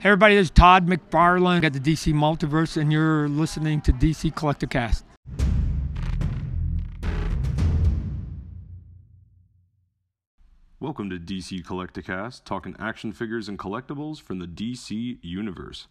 Hey everybody, this is Todd McFarlane at the DC Multiverse, and you're listening to DC Collector Cast. Welcome to DC Collecticast, talking action figures and collectibles from the DC universe.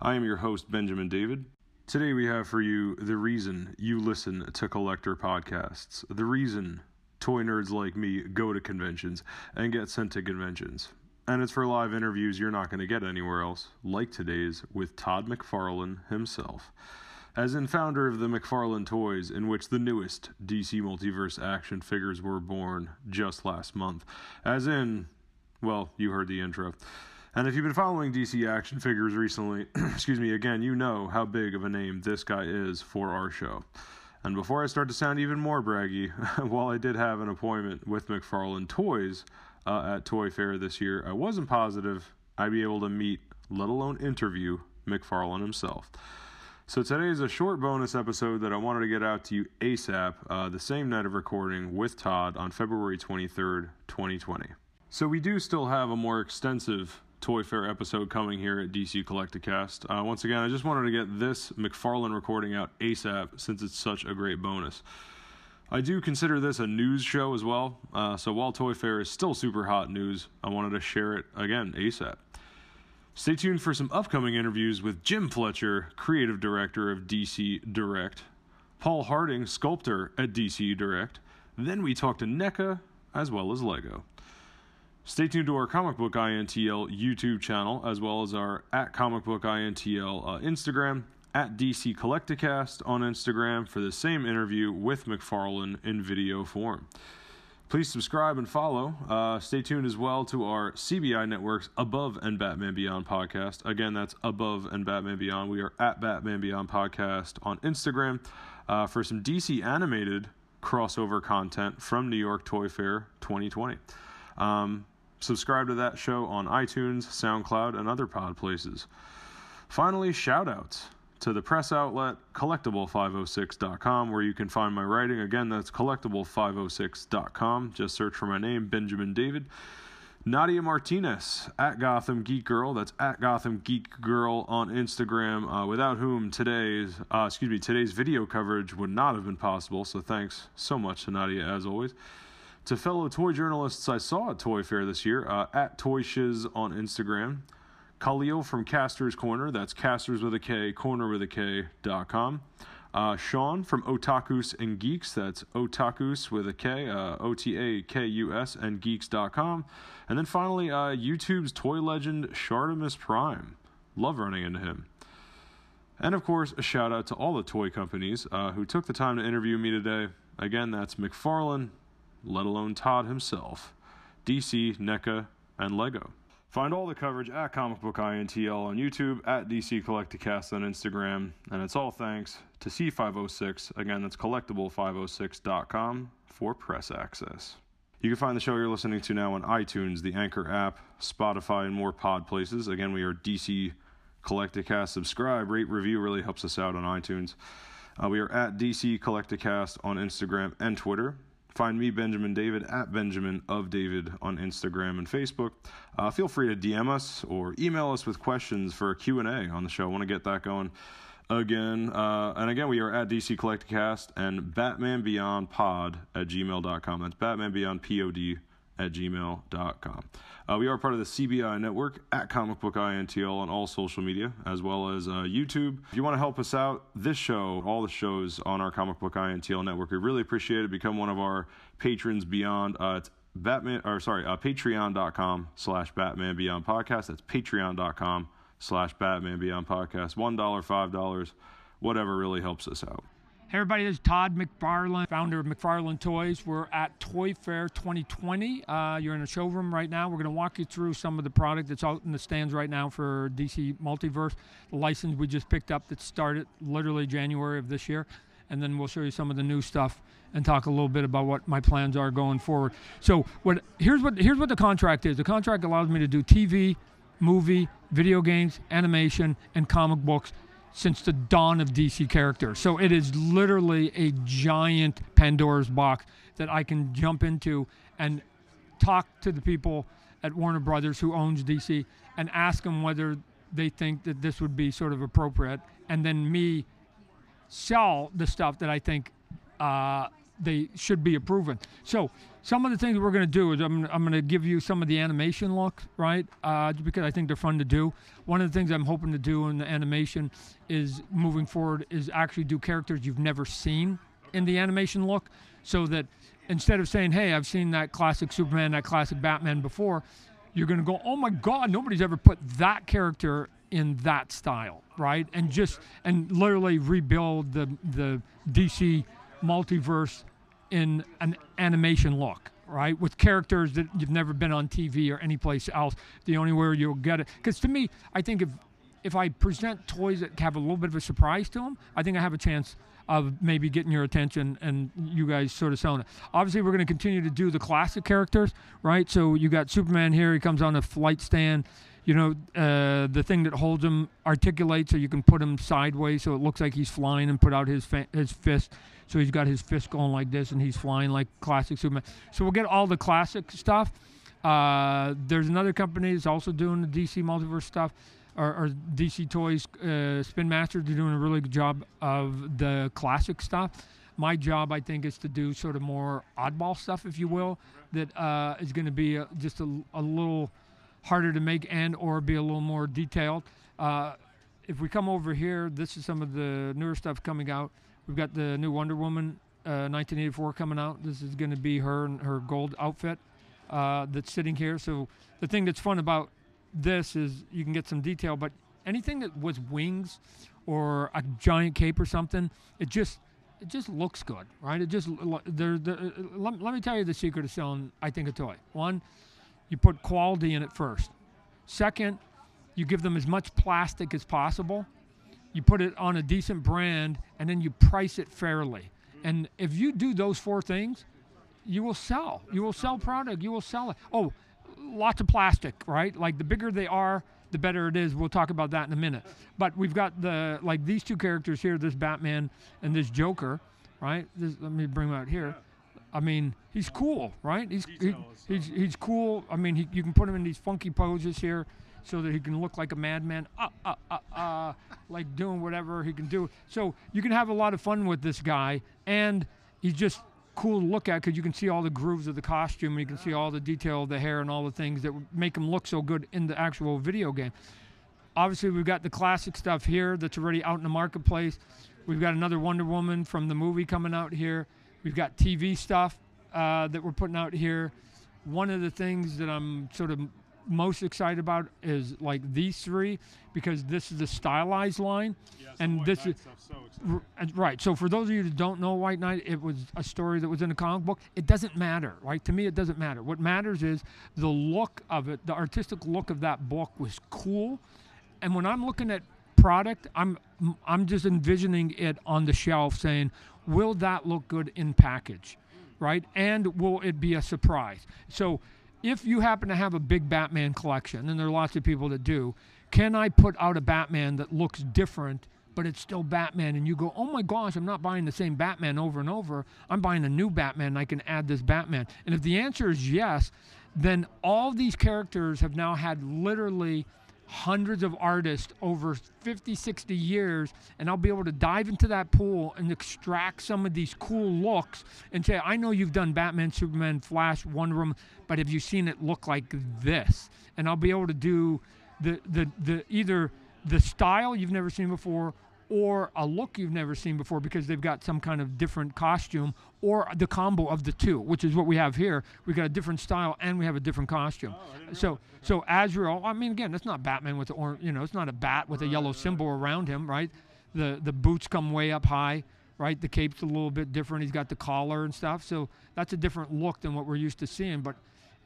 I am your host, Benjamin David. Today we have for you the reason you listen to collector podcasts, the reason toy nerds like me go to conventions and get sent to conventions. And it's for live interviews you're not going to get anywhere else, like today's with Todd McFarlane himself. As in founder of the McFarlane Toys, in which the newest DC Multiverse action figures were born just last month. As in, well, you heard the intro. And if you've been following DC action figures recently, excuse me, again, you know how big of a name this guy is for our show. And before I start to sound even more braggy, while I did have an appointment with McFarlane Toys uh, at Toy Fair this year, I wasn't positive I'd be able to meet, let alone interview, McFarlane himself. So today is a short bonus episode that I wanted to get out to you ASAP, uh, the same night of recording with Todd on February 23rd, 2020. So we do still have a more extensive Toy Fair episode coming here at DC Collecticast. Uh, once again, I just wanted to get this McFarlane recording out ASAP since it's such a great bonus. I do consider this a news show as well, uh, so while Toy Fair is still super hot news, I wanted to share it again ASAP. Stay tuned for some upcoming interviews with Jim Fletcher, creative director of DC Direct, Paul Harding, sculptor at DC Direct. Then we talk to NECA as well as LEGO. Stay tuned to our Comic Book INTL YouTube channel, as well as our at Comic Book INTL uh, Instagram, at DC Collecticast on Instagram for the same interview with McFarlane in video form. Please subscribe and follow. Uh, stay tuned as well to our CBI Network's Above and Batman Beyond podcast. Again, that's Above and Batman Beyond. We are at Batman Beyond podcast on Instagram uh, for some DC animated crossover content from New York Toy Fair 2020. Um, Subscribe to that show on iTunes, SoundCloud, and other pod places. Finally, shoutouts to the press outlet collectible506.com where you can find my writing. Again, that's collectible506.com. Just search for my name, Benjamin David. Nadia Martinez at Gotham Geek Girl. That's at Gotham Geek Girl on Instagram. Uh, without whom today's uh, excuse me today's video coverage would not have been possible. So thanks so much to Nadia as always. To fellow toy journalists I saw at Toy Fair this year, uh, at Toy Shiz on Instagram. Khalil from Kasters Korner, that's casters with a K, corner with a K, dot com. Uh, Sean from Otakus and Geeks, that's Otakus with a K, uh, O T A K U S, and geeks.com. And then finally, uh, YouTube's toy legend, Shartimus Prime. Love running into him. And of course, a shout out to all the toy companies uh, who took the time to interview me today. Again, that's McFarlane, let alone Todd himself, DC, NECA, and LEGO. Find all the coverage at Comic Book INTL on YouTube, at DC Collecticast on Instagram, and it's all thanks to C506. Again, that's collectible506.com for press access. You can find the show you're listening to now on iTunes, the Anchor app, Spotify, and more pod places. Again, we are DC Collecticast. Subscribe, rate, review really helps us out on iTunes. Uh, we are at DC Collecticast on Instagram and Twitter. Find me, Benjamin David, at Benjamin of David on Instagram and Facebook. Uh, feel free to DM us or email us with questions for a Q&A on the show. I want to get that going again. Uh, and again, we are at DC Collecticast and Batman Beyond Pod at gmail.com. That's Batman Beyond P-O-D at gmail.com. Uh, we are part of the CBI network at Comic Book INTL on all social media, as well as uh, YouTube. If you want to help us out, this show, all the shows on our Comic Book INTL network, we really appreciate it. Become one of our patrons beyond. Uh, it's Batman, or sorry, uh, patreon.com slash Batman Beyond Podcast. That's patreon.com slash Batman Beyond Podcast. $1, $5, whatever really helps us out. Hey everybody, this is Todd McFarlane, founder of McFarlane Toys. We're at Toy Fair 2020. Uh, you're in a showroom right now. We're going to walk you through some of the product that's out in the stands right now for DC Multiverse, the license we just picked up that started literally January of this year. And then we'll show you some of the new stuff and talk a little bit about what my plans are going forward. So what here's what here's what the contract is. The contract allows me to do TV, movie, video games, animation, and comic books since the dawn of DC characters. So it is literally a giant Pandora's box that I can jump into and talk to the people at Warner Brothers who owns DC and ask them whether they think that this would be sort of appropriate, and then me sell the stuff that I think uh, they should be approving. So some of the things we're going to do is I'm, I'm going to give you some of the animation look, right? Uh, because I think they're fun to do. One of the things I'm hoping to do in the animation is moving forward is actually do characters you've never seen in the animation look, so that instead of saying, "Hey, I've seen that classic Superman, that classic Batman before," you're going to go, "Oh my God, nobody's ever put that character in that style, right?" And just and literally rebuild the the DC multiverse in an animation look, right? With characters that you've never been on TV or anyplace else. The only way you'll get it, because to me, I think if if I present toys that have a little bit of a surprise to them, I think I have a chance of maybe getting your attention and you guys sort of selling it. Obviously, we're going to continue to do the classic characters, right? So you got Superman here. He comes on a flight stand. You know, uh, the thing that holds him articulates, so you can put him sideways, so it looks like he's flying, and put out his fa- his fist. So he's got his fist going like this, and he's flying like classic Superman. So we'll get all the classic stuff. Uh, there's another company that's also doing the DC multiverse stuff, or, or DC Toys uh, Spin Masters. They're doing a really good job of the classic stuff. My job, I think, is to do sort of more oddball stuff, if you will, that uh, is going to be uh, just a, a, little harder to make and or be a little more detailed. Uh, if we come over here, this is some of the newer stuff coming out. We've got the new Wonder Woman uh, 1984 coming out. This is going to be her and her gold outfit uh, that's sitting here. So the thing that's fun about this is you can get some detail, but anything that was wings or a giant cape or something, it just it just looks good, right? It just there. there let, let me tell you the secret of selling. I think a toy. One, you put quality in it first. Second, you give them as much plastic as possible. You put it on a decent brand, and then you price it fairly. And if you do those four things, you will sell. You will sell product. You will sell it. Oh, lots of plastic, right? Like the bigger they are, the better it is. We'll talk about that in a minute. But we've got the like these two characters here, this Batman and this Joker, right? This, let me bring them out here. I mean, he's cool, right? He's he, he's he's cool. I mean, he, you can put him in these funky poses here, so that he can look like a madman, uh, uh, uh, uh, like doing whatever he can do. So you can have a lot of fun with this guy, and he's just cool to look at because you can see all the grooves of the costume and you can see all the detail of the hair and all the things that make him look so good in the actual video game. Obviously, we've got the classic stuff here that's already out in the marketplace. We've got another Wonder Woman from the movie coming out here. We've got TV stuff uh, that we're putting out here. One of the things that I'm sort of most excited about is like these three because this is the stylized line, yeah, and this is so right. So for those of you that don't know White Knight, it was a story that was in a comic book. It doesn't matter, right? To me, it doesn't matter. What matters is the look of it. The artistic look of that book was cool, and when I'm looking at product, I'm I'm just envisioning it on the shelf, saying, "Will that look good in package?" Right, and will it be a surprise? So if you happen to have a big Batman collection, and there are lots of people that do, can I put out a Batman that looks different, but it's still Batman? And you go, oh my gosh, I'm not buying the same Batman over and over. I'm buying a new Batman, and I can add this Batman. And if the answer is yes, then all these characters have now had literally hundreds of artists over 50, 60 years, and I'll be able to dive into that pool and extract some of these cool looks and say, I know you've done Batman, Superman, Flash, Wonder Woman, but have you seen it look like this? And I'll be able to do the, the, the either the style you've never seen before or a look you've never seen before because they've got some kind of different costume or the combo of the two, which is what we have here. We've got a different style and we have a different costume. Oh, so so Azrael, I mean again, that's not Batman with the or you know, it's not a bat with a yellow symbol around him, right? The the boots come way up high, right? The cape's a little bit different. He's got the collar and stuff. So that's a different look than what we're used to seeing, but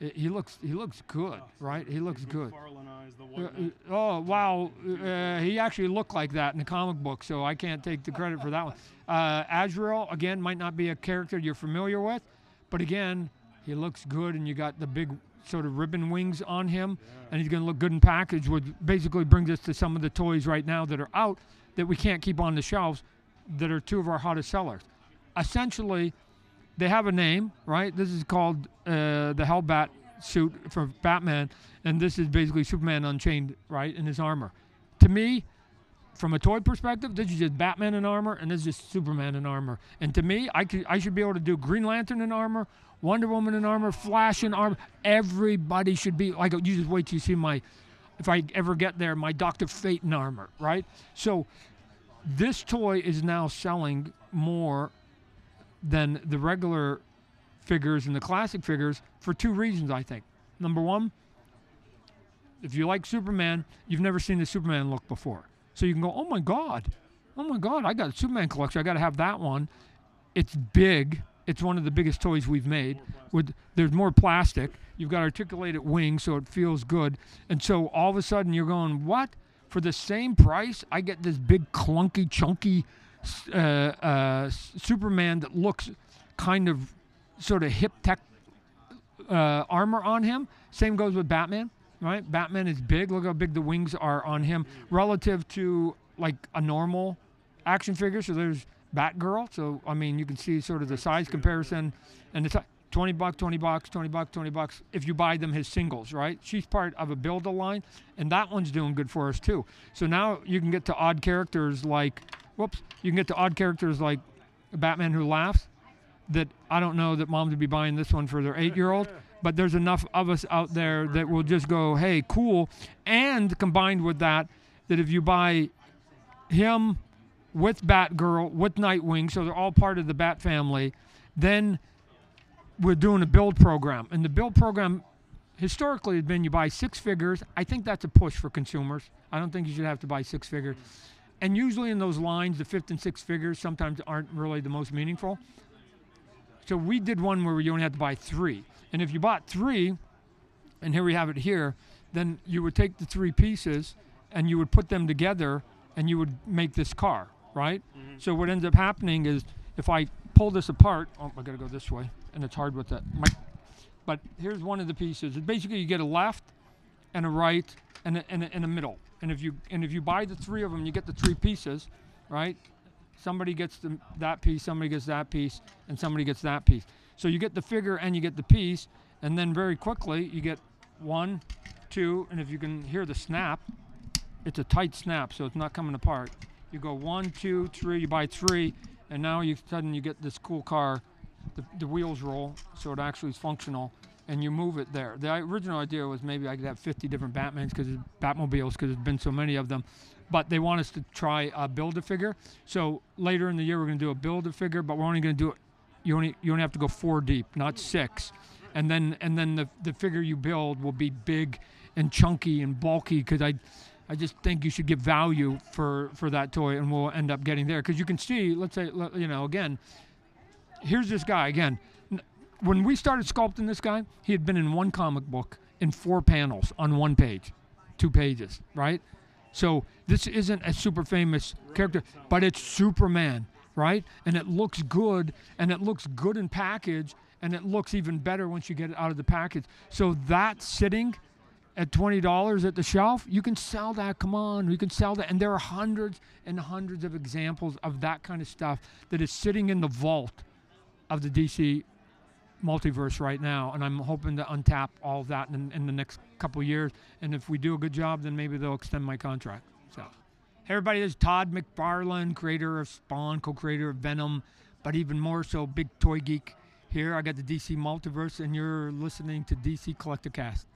he looks he looks good, right? He looks good. Uh, oh wow, uh, he actually looked like that in the comic book, so I can't take the credit for that one. Uh, Azrael again might not be a character you're familiar with, but again he looks good, and you got the big sort of ribbon wings on him, yeah. and he's going to look good in package. Which basically brings us to some of the toys right now that are out that we can't keep on the shelves, that are two of our hottest sellers. Essentially, they have a name, right? This is called uh, the Hellbat suit for Batman, and this is basically Superman Unchained, right, in his armor. to me, from a toy perspective, this is just Batman in armor, and this is just Superman in armor. And to me, I could, I should be able to do Green Lantern in armor, Wonder Woman in armor, Flash in armor. Everybody should be like. You just wait till you see my, if I ever get there, my Doctor Fate in armor, right? So, this toy is now selling more than the regular figures and the classic figures for two reasons. I think. Number one, if you like Superman, you've never seen the Superman look before. So you can go, oh my God, oh my God, I got a Superman collection. I got to have that one. It's big. It's one of the biggest toys we've made. With there's more plastic. You've got articulated wings, so it feels good. And so all of a sudden you're going, what? For the same price, I get this big clunky, chunky uh, uh, Superman that looks kind of sort of hip tech uh, armor on him. Same goes with Batman right? Batman is big. Look how big the wings are on him relative to like a normal action figure. So there's Batgirl. So I mean, you can see sort of the size comparison, and it's 20 bucks, 20 bucks, 20 bucks, 20 bucks if you buy them his singles, right? She's part of a build a line, and that one's doing good for us too. So now you can get to odd characters like, whoops, you can get to odd characters like Batman Who Laughs. That I don't know that moms would be buying this one for their eight-year-old, but there's enough of us out there that will just go, hey, cool. And combined with that, that if you buy him with Batgirl, with Nightwing, so they're all part of the Bat family, then we're doing a build program. And the build program historically has been you buy six figures. I think that's a push for consumers. I don't think you should have to buy six figures. And usually in those lines, the fifth and sixth figures sometimes aren't really the most meaningful. So we did one where you only had to buy three. And if you bought three, and here we have it here, then you would take the three pieces and you would put them together and you would make this car, right? Mm-hmm. So what ends up happening is if I pull this apart, oh, I gotta go this way, and it's hard with that. My, but here's one of the pieces. Basically, you get a left and a right and a, and a, and a middle. And if you and if you buy the three of them, you get the three pieces, right? Somebody gets the, that piece, somebody gets that piece, and somebody gets that piece. So you get the figure and you get the piece, and then very quickly you get one, two, and if you can hear the snap, it's a tight snap, so it's not coming apart. You go one, two, three, you buy three, and now you suddenly you get this cool car. The, the wheels roll, so it actually is functional, and you move it there. The original idea was maybe I could have 50 different Batmans because Batmobiles because there's been so many of them, but they want us to try a build a figure. So later in the year we're going to do a build a figure, but we're only going to do it you only you only have to go four deep, not six, and then and then the the figure you build will be big and chunky and bulky because I. I just think you should give value for, for that toy, and we'll end up getting there. Because you can see, let's say, you know, again, here's this guy again. When we started sculpting this guy, he had been in one comic book in four panels on one page, two pages, right? So this isn't a super famous character, but it's Superman right? And it looks good, and it looks good in package, and it looks even better once you get it out of the package. So that sitting at $20 at the shelf, you can sell that. Come on, you can sell that. And there are hundreds and hundreds of examples of that kind of stuff that is sitting in the vault of the DC multiverse right now. And I'm hoping to untap all of that in, in the next couple years. And if we do a good job, then maybe they'll extend my contract. So. Hey everybody, this is Todd McFarlane, creator of Spawn, co-creator of Venom, but even more so, big toy geek here. I got the DC Multiverse, and you're listening to DC Collector Cast.